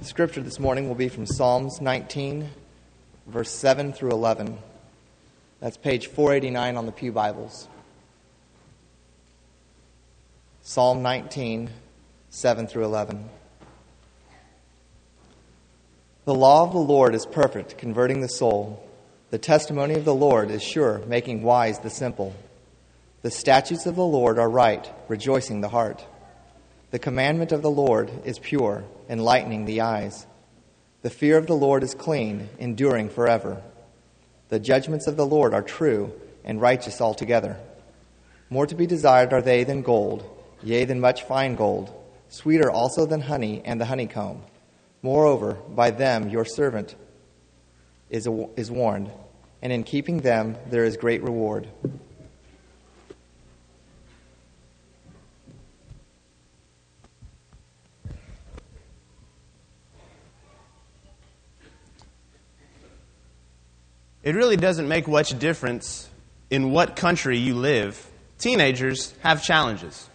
The scripture this morning will be from Psalms 19, verse 7 through 11. That's page 489 on the Pew Bibles. Psalm 19, 7 through 11. The law of the Lord is perfect, converting the soul. The testimony of the Lord is sure, making wise the simple. The statutes of the Lord are right, rejoicing the heart. The commandment of the Lord is pure, enlightening the eyes. The fear of the Lord is clean, enduring forever. The judgments of the Lord are true and righteous altogether. More to be desired are they than gold, yea, than much fine gold, sweeter also than honey and the honeycomb. Moreover, by them your servant is, is warned, and in keeping them there is great reward. It really doesn't make much difference in what country you live. Teenagers have challenges.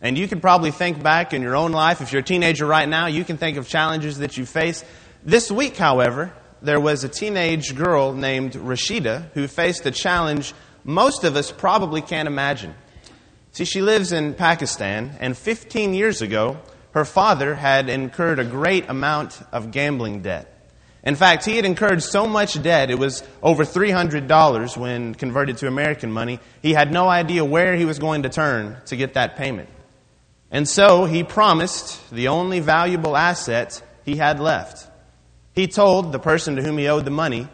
And you can probably think back in your own life. If you're a teenager right now, you can think of challenges that you face. This week, however, there was a teenage girl named Rashida who faced a challenge most of us probably can't imagine. See, she lives in Pakistan, and 15 years ago, her father had incurred a great amount of gambling debt. In fact, he had incurred so much debt, it was over $300 when converted to American money. He had no idea where he was going to turn to get that payment. And so he promised the only valuable asset he had left. He told the person to whom he owed the money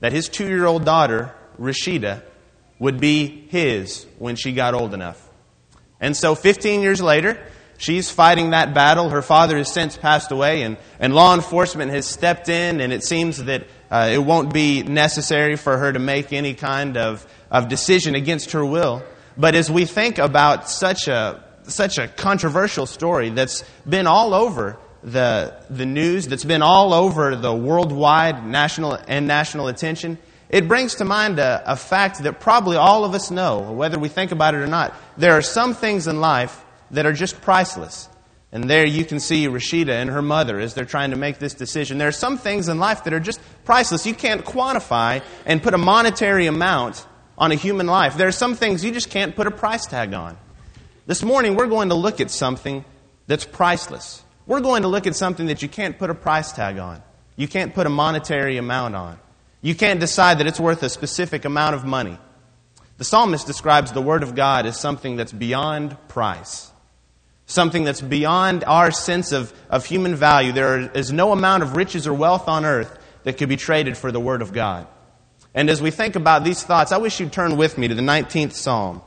that his two year old daughter, Rashida, would be his when she got old enough. And so 15 years later, She's fighting that battle. Her father has since passed away, and, and law enforcement has stepped in, and it seems that uh, it won't be necessary for her to make any kind of, of decision against her will. But as we think about such a, such a controversial story that's been all over the, the news, that's been all over the worldwide national and national attention, it brings to mind a, a fact that probably all of us know, whether we think about it or not. There are some things in life that are just priceless. And there you can see Rashida and her mother as they're trying to make this decision. There are some things in life that are just priceless. You can't quantify and put a monetary amount on a human life. There are some things you just can't put a price tag on. This morning, we're going to look at something that's priceless. We're going to look at something that you can't put a price tag on. You can't put a monetary amount on. You can't decide that it's worth a specific amount of money. The psalmist describes the Word of God as something that's beyond price something that's beyond our sense of, of human value. There is no amount of riches or wealth on earth that could be traded for the Word of God. And as we think about these thoughts, I wish you'd turn with me to the 19th Psalm.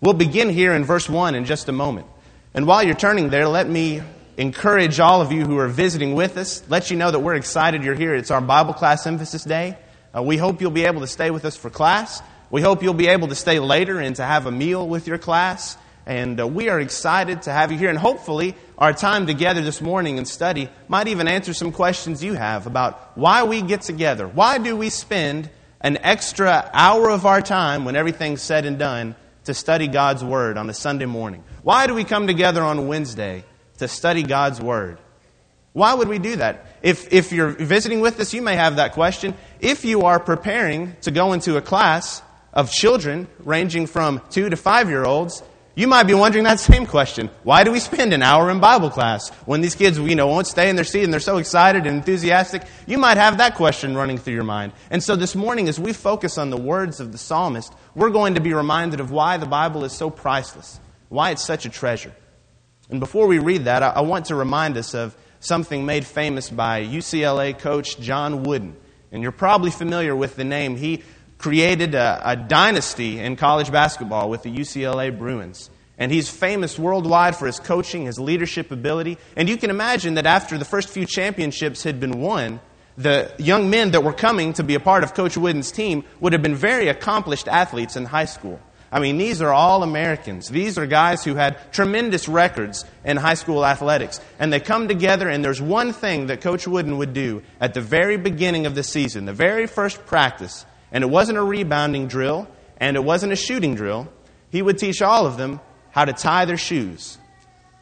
We'll begin here in verse 1 in just a moment. And while you're turning there, let me encourage all of you who are visiting with us, let you know that we're excited you're here. It's our Bible class emphasis day. Uh, we hope you'll be able to stay with us for class. We hope you'll be able to stay later and to have a meal with your class. And uh, we are excited to have you here. And hopefully, our time together this morning and study might even answer some questions you have about why we get together. Why do we spend an extra hour of our time when everything's said and done to study God's Word on a Sunday morning? Why do we come together on Wednesday to study God's Word? Why would we do that? If, if you're visiting with us, you may have that question. If you are preparing to go into a class of children ranging from two to five year olds, you might be wondering that same question. Why do we spend an hour in Bible class when these kids, you know, won't stay in their seat and they're so excited and enthusiastic? You might have that question running through your mind. And so this morning, as we focus on the words of the psalmist, we're going to be reminded of why the Bible is so priceless, why it's such a treasure. And before we read that, I want to remind us of something made famous by UCLA coach John Wooden. And you're probably familiar with the name. He created a, a, dynasty in college basketball with the UCLA Bruins. And he's famous worldwide for his coaching, his leadership ability. And you can imagine that after the first few championships had been won, the young men that were coming to be a part of Coach Wooden's team would have been very accomplished athletes in high school. I mean, these are all Americans. These are guys who had tremendous records in high school athletics. And they come together, and there's one thing that Coach Wooden would do at the very beginning of the season, the very first practice and it wasn't a rebounding drill, and it wasn't a shooting drill. He would teach all of them how to tie their shoes.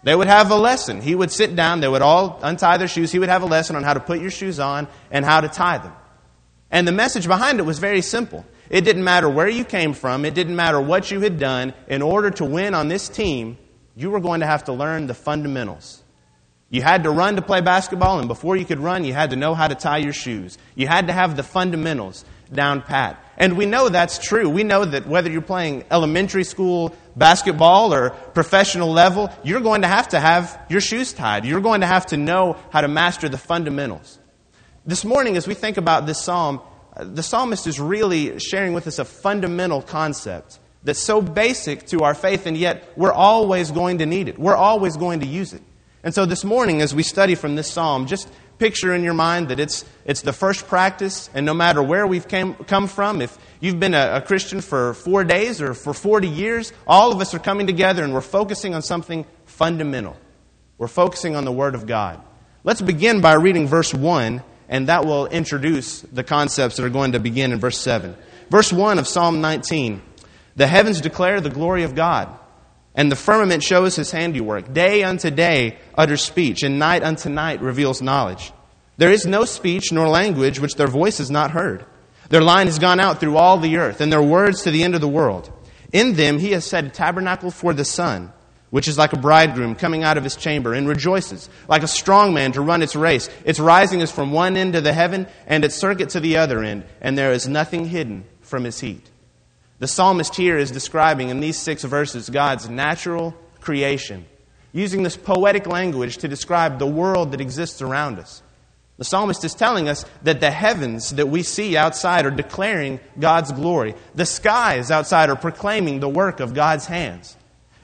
They would have a lesson. He would sit down, they would all untie their shoes. He would have a lesson on how to put your shoes on and how to tie them. And the message behind it was very simple. It didn't matter where you came from, it didn't matter what you had done. In order to win on this team, you were going to have to learn the fundamentals. You had to run to play basketball, and before you could run, you had to know how to tie your shoes. You had to have the fundamentals down pat. And we know that's true. We know that whether you're playing elementary school basketball or professional level, you're going to have to have your shoes tied. You're going to have to know how to master the fundamentals. This morning, as we think about this psalm, the psalmist is really sharing with us a fundamental concept that's so basic to our faith, and yet we're always going to need it. We're always going to use it. And so this morning, as we study from this psalm, just picture in your mind that it's, it's the first practice, and no matter where we've came, come from, if you've been a, a Christian for four days or for 40 years, all of us are coming together and we're focusing on something fundamental. We're focusing on the Word of God. Let's begin by reading verse 1, and that will introduce the concepts that are going to begin in verse 7. Verse 1 of Psalm 19 The heavens declare the glory of God and the firmament shows his handiwork. Day unto day utters speech, and night unto night reveals knowledge. There is no speech nor language which their voice is not heard. Their line has gone out through all the earth, and their words to the end of the world. In them he has set a tabernacle for the sun, which is like a bridegroom coming out of his chamber, and rejoices, like a strong man to run its race. Its rising is from one end of the heaven, and its circuit to the other end, and there is nothing hidden from his heat. The psalmist here is describing in these six verses God's natural creation, using this poetic language to describe the world that exists around us. The psalmist is telling us that the heavens that we see outside are declaring God's glory. The skies outside are proclaiming the work of God's hands.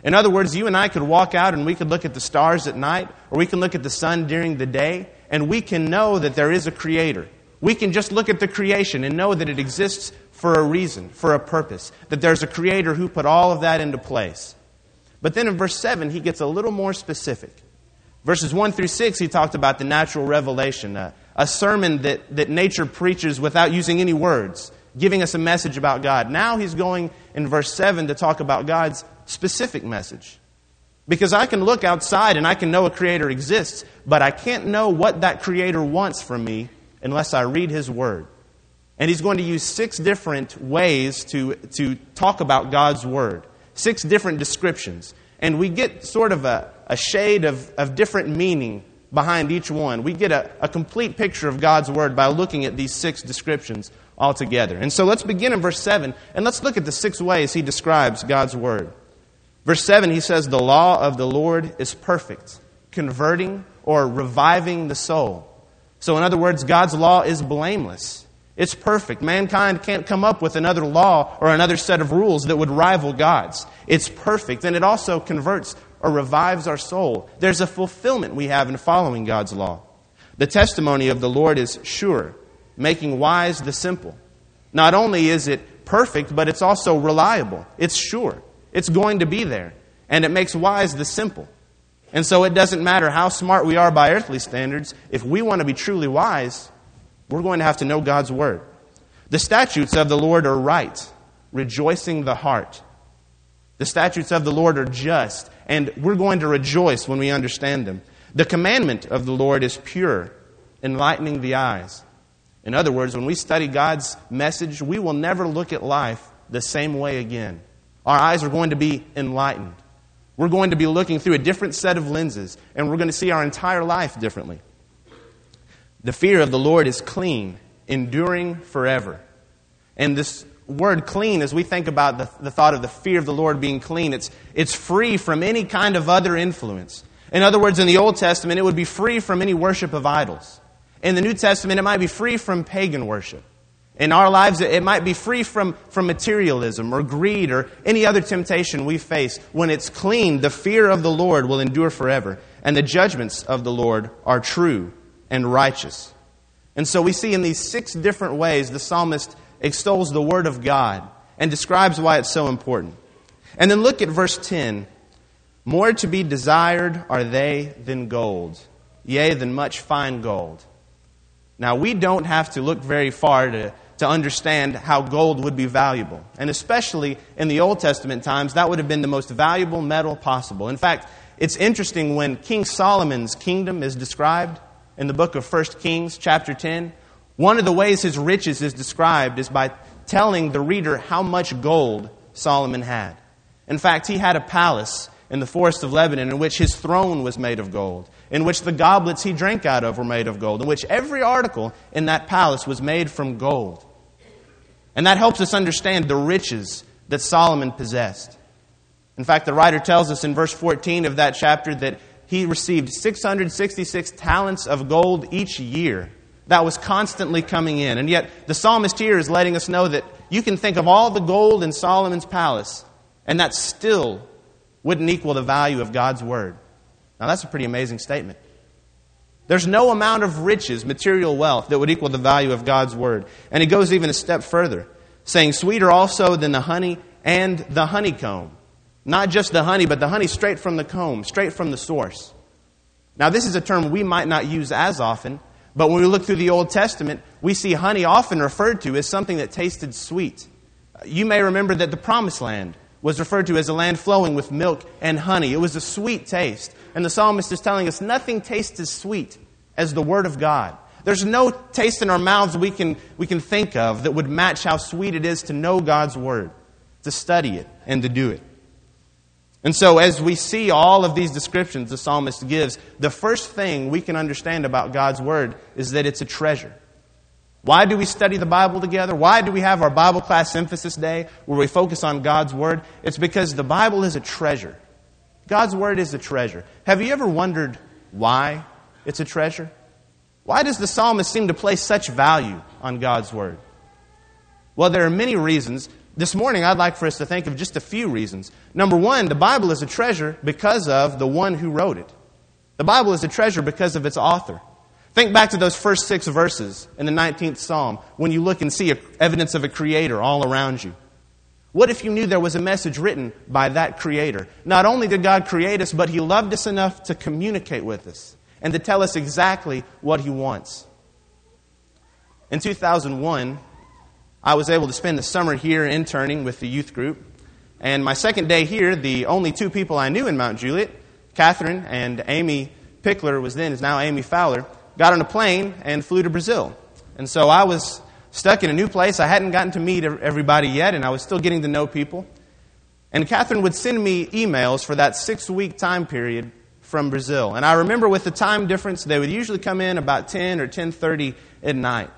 In other words, you and I could walk out and we could look at the stars at night, or we can look at the sun during the day, and we can know that there is a creator. We can just look at the creation and know that it exists for a reason, for a purpose, that there's a creator who put all of that into place. But then in verse 7, he gets a little more specific. Verses 1 through 6, he talked about the natural revelation, a, a sermon that, that nature preaches without using any words, giving us a message about God. Now he's going in verse 7 to talk about God's specific message. Because I can look outside and I can know a creator exists, but I can't know what that creator wants from me unless I read his word. And he's going to use six different ways to, to talk about God's Word, six different descriptions. And we get sort of a, a shade of, of different meaning behind each one. We get a, a complete picture of God's Word by looking at these six descriptions altogether. And so let's begin in verse 7 and let's look at the six ways he describes God's Word. Verse 7, he says, The law of the Lord is perfect, converting or reviving the soul. So, in other words, God's law is blameless. It's perfect. Mankind can't come up with another law or another set of rules that would rival God's. It's perfect. And it also converts or revives our soul. There's a fulfillment we have in following God's law. The testimony of the Lord is sure, making wise the simple. Not only is it perfect, but it's also reliable. It's sure. It's going to be there. And it makes wise the simple. And so it doesn't matter how smart we are by earthly standards, if we want to be truly wise, we're going to have to know God's word. The statutes of the Lord are right, rejoicing the heart. The statutes of the Lord are just, and we're going to rejoice when we understand them. The commandment of the Lord is pure, enlightening the eyes. In other words, when we study God's message, we will never look at life the same way again. Our eyes are going to be enlightened. We're going to be looking through a different set of lenses, and we're going to see our entire life differently. The fear of the Lord is clean, enduring forever. And this word clean, as we think about the, the thought of the fear of the Lord being clean, it's, it's free from any kind of other influence. In other words, in the Old Testament, it would be free from any worship of idols. In the New Testament, it might be free from pagan worship. In our lives, it might be free from, from materialism or greed or any other temptation we face. When it's clean, the fear of the Lord will endure forever, and the judgments of the Lord are true and righteous. And so we see in these six different ways the psalmist extols the Word of God and describes why it's so important. And then look at verse 10. More to be desired are they than gold, yea, than much fine gold. Now, we don't have to look very far to, to understand how gold would be valuable. And especially in the Old Testament times, that would have been the most valuable metal possible. In fact, it's interesting when King Solomon's kingdom is described in the book of 1 Kings, chapter 10. One of the ways his riches is described is by telling the reader how much gold Solomon had. In fact, he had a palace in the forest of Lebanon in which his throne was made of gold, in which the goblets he drank out of were made of gold, in which every article in that palace was made from gold. And that helps us understand the riches that Solomon possessed. In fact, the writer tells us in verse 14 of that chapter that he received 666 talents of gold each year. That was constantly coming in. And yet, the psalmist here is letting us know that you can think of all the gold in Solomon's palace, and that still wouldn't equal the value of God's word. Now, that's a pretty amazing statement. There's no amount of riches, material wealth, that would equal the value of God's word. And he goes even a step further, saying, Sweeter also than the honey and the honeycomb. Not just the honey, but the honey straight from the comb, straight from the source. Now, this is a term we might not use as often, but when we look through the Old Testament, we see honey often referred to as something that tasted sweet. You may remember that the Promised Land was referred to as a land flowing with milk and honey. It was a sweet taste. And the psalmist is telling us nothing tastes as sweet as the Word of God. There's no taste in our mouths we can, we can think of that would match how sweet it is to know God's Word, to study it, and to do it. And so, as we see all of these descriptions the psalmist gives, the first thing we can understand about God's Word is that it's a treasure. Why do we study the Bible together? Why do we have our Bible class emphasis day where we focus on God's Word? It's because the Bible is a treasure. God's Word is a treasure. Have you ever wondered why it's a treasure? Why does the psalmist seem to place such value on God's Word? Well, there are many reasons, this morning, I'd like for us to think of just a few reasons. Number one, the Bible is a treasure because of the one who wrote it. The Bible is a treasure because of its author. Think back to those first six verses in the 19th Psalm when you look and see evidence of a creator all around you. What if you knew there was a message written by that creator? Not only did God create us, but He loved us enough to communicate with us and to tell us exactly what He wants. In 2001, I was able to spend the summer here interning with the youth group. And my second day here, the only two people I knew in Mount Juliet, Catherine and Amy Pickler, was then, is now Amy Fowler, got on a plane and flew to Brazil. And so I was stuck in a new place. I hadn't gotten to meet everybody yet, and I was still getting to know people. And Catherine would send me emails for that six week time period from Brazil. And I remember with the time difference, they would usually come in about 10 or 10.30 at night.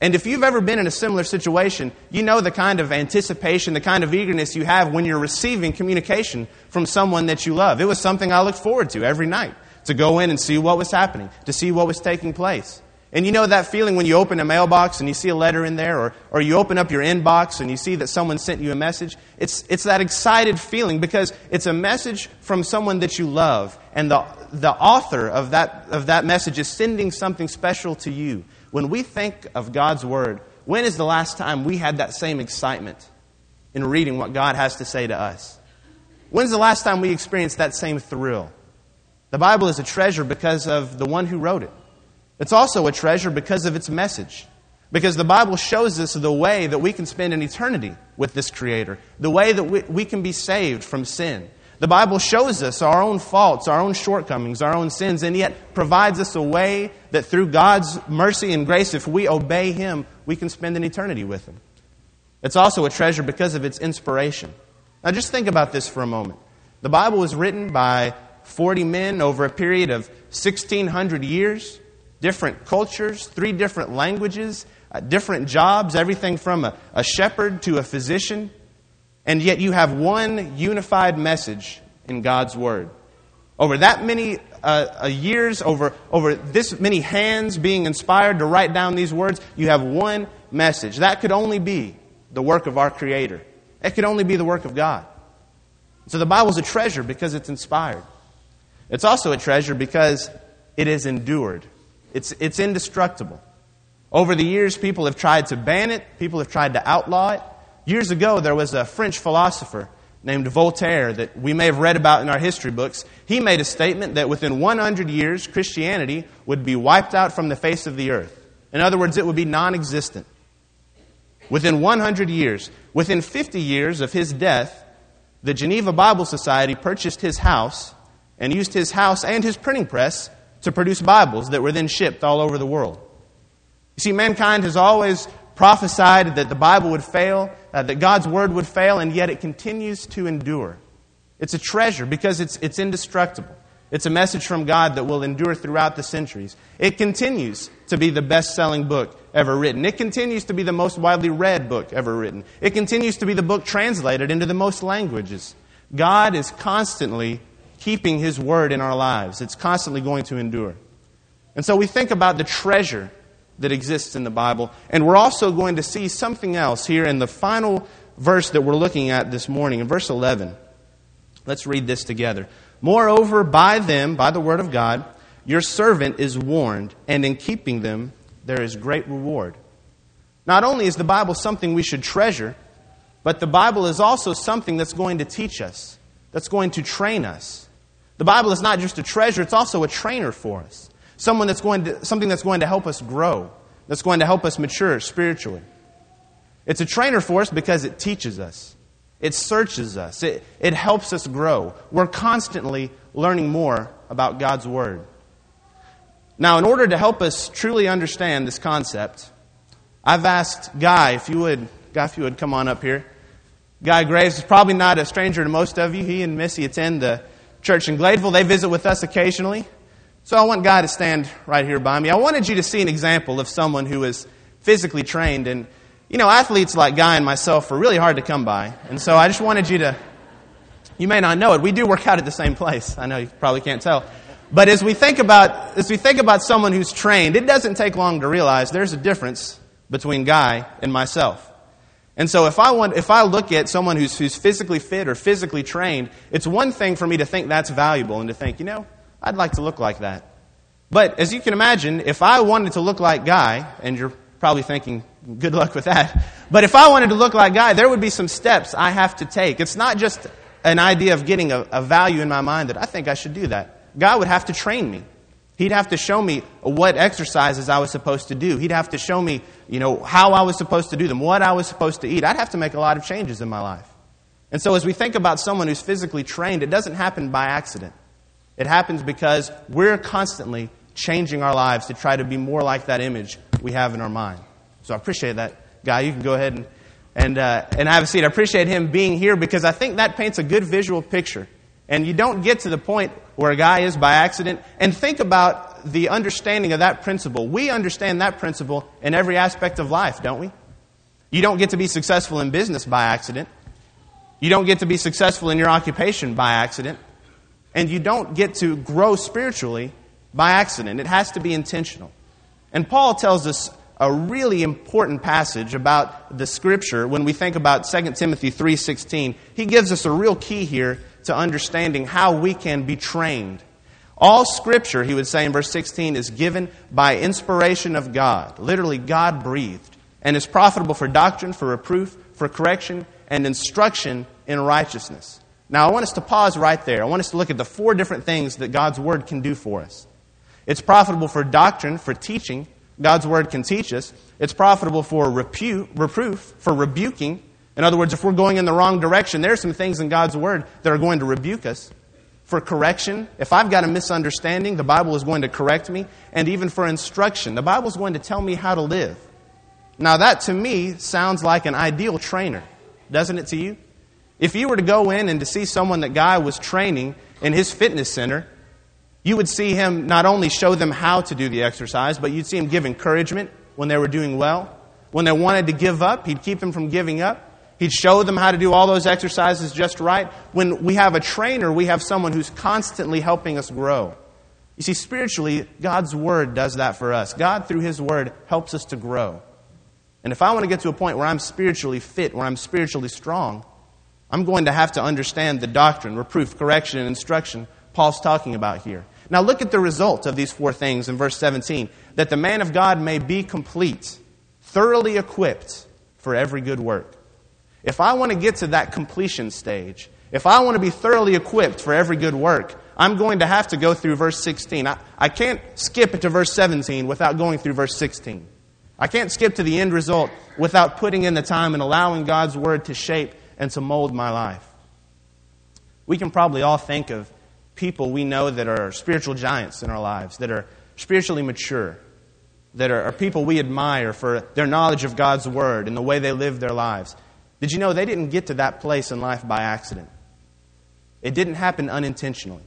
And if you've ever been in a similar situation, you know the kind of anticipation, the kind of eagerness you have when you're receiving communication from someone that you love. It was something I looked forward to every night to go in and see what was happening, to see what was taking place. And you know that feeling when you open a mailbox and you see a letter in there, or, or you open up your inbox and you see that someone sent you a message? It's, it's that excited feeling because it's a message from someone that you love, and the, the author of that, of that message is sending something special to you. When we think of God's Word, when is the last time we had that same excitement in reading what God has to say to us? When's the last time we experienced that same thrill? The Bible is a treasure because of the one who wrote it. It's also a treasure because of its message. Because the Bible shows us the way that we can spend an eternity with this Creator, the way that we, we can be saved from sin, the Bible shows us our own faults, our own shortcomings, our own sins, and yet provides us a way that through God's mercy and grace, if we obey Him, we can spend an eternity with Him. It's also a treasure because of its inspiration. Now, just think about this for a moment. The Bible was written by 40 men over a period of 1,600 years, different cultures, three different languages, uh, different jobs, everything from a, a shepherd to a physician and yet you have one unified message in God's Word. Over that many uh, uh, years, over, over this many hands being inspired to write down these words, you have one message. That could only be the work of our Creator. It could only be the work of God. So the Bible is a treasure because it's inspired. It's also a treasure because it is endured. It's, it's indestructible. Over the years, people have tried to ban it, people have tried to outlaw it. Years ago, there was a French philosopher named Voltaire that we may have read about in our history books. He made a statement that within 100 years, Christianity would be wiped out from the face of the earth. In other words, it would be non existent. Within 100 years, within 50 years of his death, the Geneva Bible Society purchased his house and used his house and his printing press to produce Bibles that were then shipped all over the world. You see, mankind has always prophesied that the Bible would fail, uh, that God's Word would fail, and yet it continues to endure. It's a treasure because it's, it's indestructible. It's a message from God that will endure throughout the centuries. It continues to be the best selling book ever written. It continues to be the most widely read book ever written. It continues to be the book translated into the most languages. God is constantly keeping His word in our lives, it's constantly going to endure. And so we think about the treasure that exists in the Bible, and we're also going to see something else here in the final verse that we're looking at this morning, in verse 11. Let's read this together. Moreover, by them, by the word of God, your servant is warned, and in keeping them there is great reward. Not only is the Bible something we should treasure, but the Bible is also something that's going to teach us, that's going to train us. The Bible is not just a treasure, it's also a trainer for us. Someone that's going to, something that's going to help us grow, that's going to help us mature spiritually. It's a trainer for us because it teaches us. It searches us. It, it helps us grow. We're constantly learning more about God's Word. Now, in order to help us truly understand this concept, I've asked Guy, if you would, Guy, if you would come on up here. Guy Graves is probably not a stranger to most of you. He and Missy attend the church in Gladeville. They visit with us occasionally. So I want Guy to stand right here by me. I wanted you to see an example of someone who is physically trained and you know, athletes like Guy and myself are really hard to come by. And so I just wanted you to, you may not know it, we do work out at the same place. I know you probably can't tell. But as we think about, as we think about someone who's trained, it doesn't take long to realize there's a difference between Guy and myself. And so if I want, if I look at someone who's, who's physically fit or physically trained, it's one thing for me to think that's valuable and to think, you know, I'd like to look like that. But as you can imagine, if I wanted to look like Guy, and you're probably thinking, good luck with that. But if I wanted to look like Guy, there would be some steps I have to take. It's not just an idea of getting a, a value in my mind that I think I should do that. God would have to train me. He'd have to show me what exercises I was supposed to do. He'd have to show me, you know, how I was supposed to do them, what I was supposed to eat. I'd have to make a lot of changes in my life. And so as we think about someone who's physically trained, it doesn't happen by accident. It happens because we're constantly changing our lives to try to be more like that image we have in our mind. So I appreciate that. Guy, you can go ahead and, and, uh, and have a seat. I appreciate him being here because I think that paints a good visual picture. And you don't get to the point where a guy is by accident. And think about the understanding of that principle. We understand that principle in every aspect of life, don't we? You don't get to be successful in business by accident. You don't get to be successful in your occupation by accident. And you don't get to grow spiritually by accident. It has to be intentional. And Paul tells us a really important passage about the scripture when we think about 2 Timothy 3:16. He gives us a real key here to understanding how we can be trained. All scripture, he would say in verse 16, is given by inspiration of God, literally God breathed, and is profitable for doctrine, for reproof, for correction, and instruction in righteousness. Now, I want us to pause right there. I want us to look at the four different things that God's Word can do for us. It's profitable for doctrine, for teaching. God's word can teach us. It's profitable for repu- reproof, for rebuking. In other words, if we're going in the wrong direction, there are some things in God's word that are going to rebuke us. For correction, if I've got a misunderstanding, the Bible is going to correct me. And even for instruction, the Bible is going to tell me how to live. Now, that to me sounds like an ideal trainer, doesn't it to you? If you were to go in and to see someone that guy was training in his fitness center, you would see him not only show them how to do the exercise, but you'd see him give encouragement when they were doing well. When they wanted to give up, he'd keep them from giving up. He'd show them how to do all those exercises just right. When we have a trainer, we have someone who's constantly helping us grow. You see, spiritually, God's Word does that for us. God, through His Word, helps us to grow. And if I want to get to a point where I'm spiritually fit, where I'm spiritually strong, I'm going to have to understand the doctrine, reproof, correction, and instruction Paul's talking about here. Now look at the result of these four things in verse 17 that the man of God may be complete, thoroughly equipped for every good work. If I want to get to that completion stage, if I want to be thoroughly equipped for every good work, I'm going to have to go through verse 16. I, I can't skip it to verse 17 without going through verse 16. I can't skip to the end result without putting in the time and allowing God's word to shape and to mold my life. We can probably all think of people we know that are spiritual giants in our lives, that are spiritually mature, that are, are people we admire for their knowledge of God's Word and the way they live their lives. Did you know they didn't get to that place in life by accident? It didn't happen unintentionally.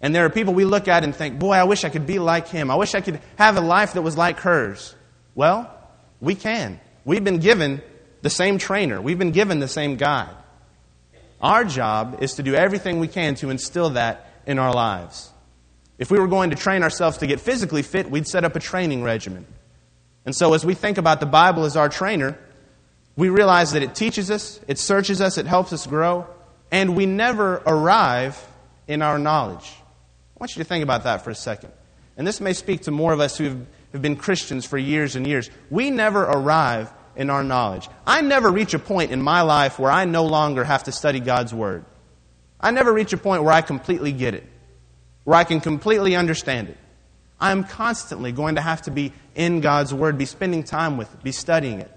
And there are people we look at and think, boy, I wish I could be like him. I wish I could have a life that was like hers. Well, we can. We've been given the same trainer, we've been given the same guide. Our job is to do everything we can to instill that in our lives. If we were going to train ourselves to get physically fit, we'd set up a training regimen. And so, as we think about the Bible as our trainer, we realize that it teaches us, it searches us, it helps us grow, and we never arrive in our knowledge. I want you to think about that for a second. And this may speak to more of us who have been Christians for years and years. We never arrive in our knowledge. I never reach a point in my life where I no longer have to study God's Word. I never reach a point where I completely get it, where I can completely understand it. I am constantly going to have to be in God's Word, be spending time with it, be studying it.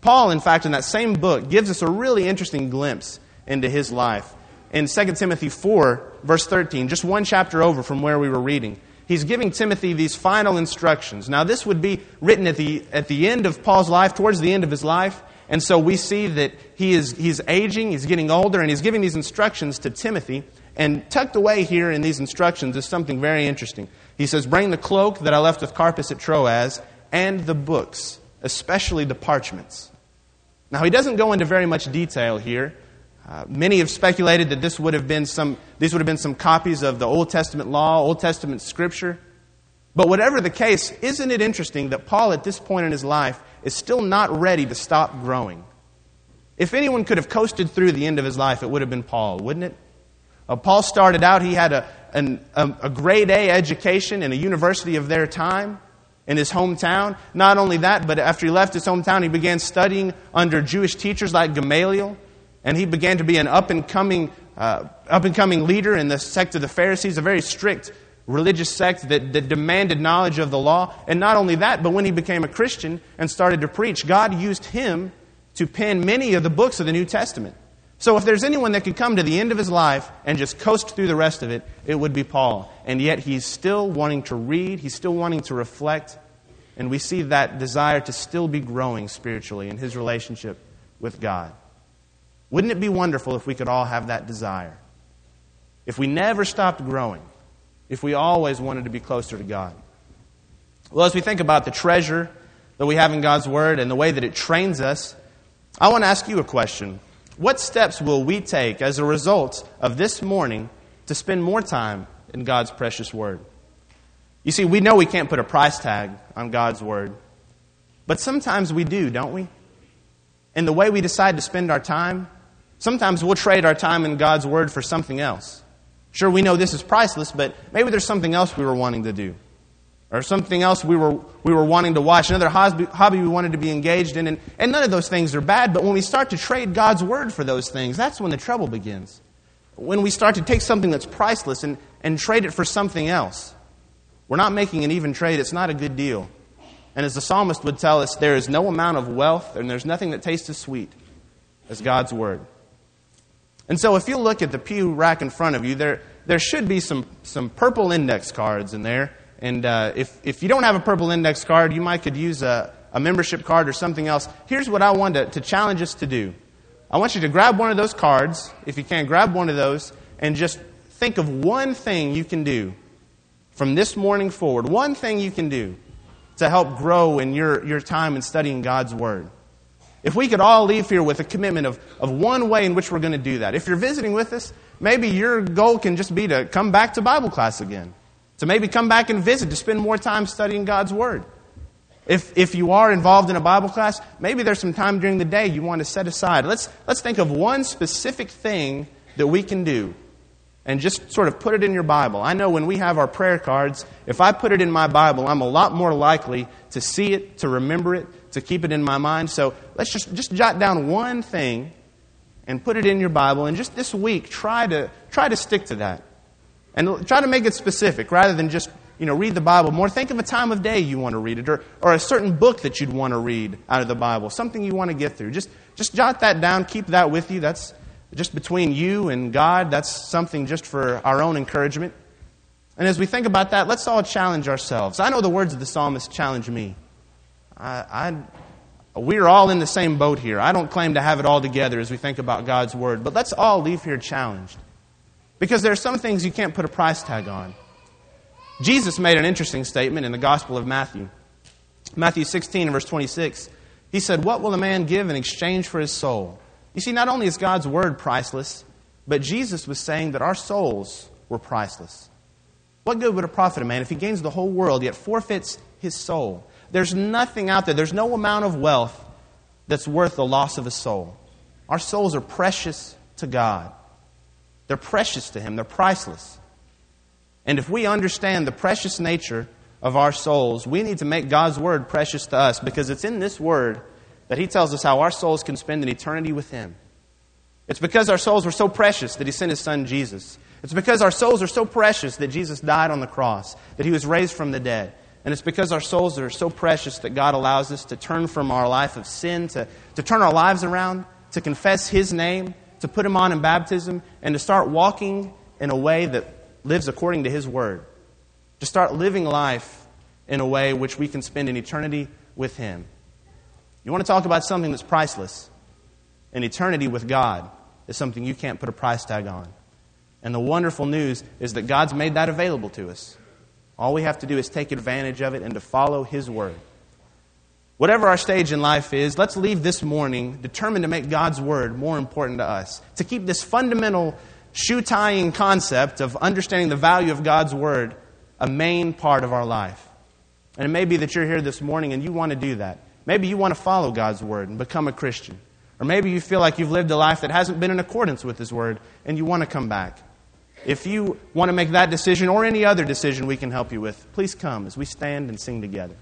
Paul, in fact, in that same book, gives us a really interesting glimpse into his life. In 2 Timothy 4, verse 13, just one chapter over from where we were reading, he's giving Timothy these final instructions. Now, this would be written at the, at the end of Paul's life, towards the end of his life. And so we see that he is, he's aging, he's getting older, and he's giving these instructions to Timothy. And tucked away here in these instructions is something very interesting. He says, Bring the cloak that I left with Carpus at Troas and the books, especially the parchments. Now, he doesn't go into very much detail here. Uh, many have speculated that this would have been some, these would have been some copies of the Old Testament law, Old Testament scripture. But whatever the case, isn't it interesting that Paul, at this point in his life, is still not ready to stop growing? If anyone could have coasted through the end of his life, it would have been Paul, wouldn't it? Uh, Paul started out, he had a, an, a, a grade A education in a university of their time in his hometown. Not only that, but after he left his hometown, he began studying under Jewish teachers like Gamaliel and he began to be an up and coming, uh, up and coming leader in the sect of the Pharisees, a very strict religious sect that, that demanded knowledge of the law. And not only that, but when he became a Christian and started to preach, God used him to pen many of the books of the New Testament. So if there's anyone that could come to the end of his life and just coast through the rest of it, it would be Paul. And yet he's still wanting to read, he's still wanting to reflect, and we see that desire to still be growing spiritually in his relationship with God. Wouldn't it be wonderful if we could all have that desire? If we never stopped growing, if we always wanted to be closer to God. Well, as we think about the treasure that we have in God's Word and the way that it trains us, I want to ask you a question. What steps will we take as a result of this morning to spend more time in God's precious Word? You see, we know we can't put a price tag on God's Word, but sometimes we do, don't we? And the way we decide to spend our time Sometimes we'll trade our time in God's Word for something else. Sure, we know this is priceless, but maybe there's something else we were wanting to do. Or something else we were, we were wanting to watch, another hobby we wanted to be engaged in. And, and none of those things are bad, but when we start to trade God's Word for those things, that's when the trouble begins. When we start to take something that's priceless and, and trade it for something else. We're not making an even trade, it's not a good deal. And as the psalmist would tell us, there is no amount of wealth and there's nothing that tastes as sweet as God's Word. And so if you look at the pew rack in front of you, there, there should be some, some purple index cards in there. And uh, if, if you don't have a purple index card, you might could use a, a membership card or something else. Here's what I want to, to challenge us to do. I want you to grab one of those cards, if you can, grab one of those, and just think of one thing you can do from this morning forward. One thing you can do to help grow in your, your time in studying God's Word. If we could all leave here with a commitment of, of one way in which we're going to do that. If you're visiting with us, maybe your goal can just be to come back to Bible class again. To maybe come back and visit, to spend more time studying God's Word. If, if you are involved in a Bible class, maybe there's some time during the day you want to set aside. Let's, let's think of one specific thing that we can do and just sort of put it in your Bible. I know when we have our prayer cards, if I put it in my Bible, I'm a lot more likely to see it, to remember it, to keep it in my mind. So let's just, just jot down one thing and put it in your Bible. And just this week, try to, try to stick to that. And try to make it specific rather than just you know, read the Bible more. Think of a time of day you want to read it or, or a certain book that you'd want to read out of the Bible, something you want to get through. Just, just jot that down, keep that with you. That's just between you and God. That's something just for our own encouragement. And as we think about that, let's all challenge ourselves. I know the words of the psalmist challenge me. I, I, we're all in the same boat here. I don't claim to have it all together as we think about God's Word, but let's all leave here challenged. Because there are some things you can't put a price tag on. Jesus made an interesting statement in the Gospel of Matthew. Matthew 16, verse 26. He said, What will a man give in exchange for his soul? You see, not only is God's Word priceless, but Jesus was saying that our souls were priceless. What good would it profit a man if he gains the whole world yet forfeits his soul? There's nothing out there, there's no amount of wealth that's worth the loss of a soul. Our souls are precious to God. They're precious to Him, they're priceless. And if we understand the precious nature of our souls, we need to make God's Word precious to us because it's in this Word that He tells us how our souls can spend an eternity with Him. It's because our souls were so precious that He sent His Son Jesus. It's because our souls are so precious that Jesus died on the cross, that He was raised from the dead. And it's because our souls are so precious that God allows us to turn from our life of sin, to, to turn our lives around, to confess His name, to put Him on in baptism, and to start walking in a way that lives according to His Word. To start living life in a way which we can spend an eternity with Him. You want to talk about something that's priceless? An eternity with God is something you can't put a price tag on. And the wonderful news is that God's made that available to us. All we have to do is take advantage of it and to follow His Word. Whatever our stage in life is, let's leave this morning determined to make God's Word more important to us. To keep this fundamental shoe tying concept of understanding the value of God's Word a main part of our life. And it may be that you're here this morning and you want to do that. Maybe you want to follow God's Word and become a Christian. Or maybe you feel like you've lived a life that hasn't been in accordance with His Word and you want to come back. If you want to make that decision or any other decision we can help you with, please come as we stand and sing together.